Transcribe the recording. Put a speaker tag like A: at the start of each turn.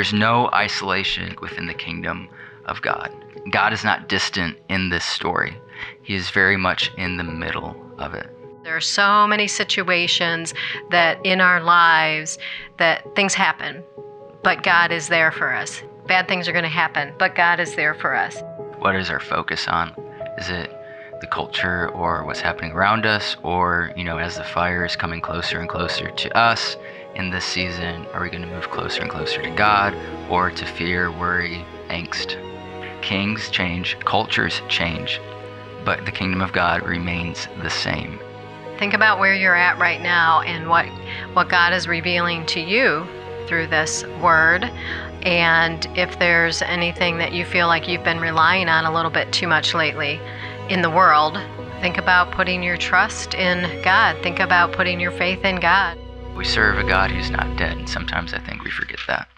A: There's no isolation within the kingdom of God. God is not distant in this story, He is very much in the middle of it.
B: There are so many situations that in our lives that things happen, but God is there for us. Bad things are going to happen, but God is there for us.
A: What is our focus on? Is it the culture or what's happening around us or, you know, as the fire is coming closer and closer to us in this season, are we going to move closer and closer to God or to fear, worry, angst? Kings change, cultures change, but the kingdom of God remains the same.
B: Think about where you're at right now and what what God is revealing to you through this word. And if there's anything that you feel like you've been relying on a little bit too much lately in the world, think about putting your trust in God. Think about putting your faith in God.
A: We serve a God who's not dead, and sometimes I think we forget that.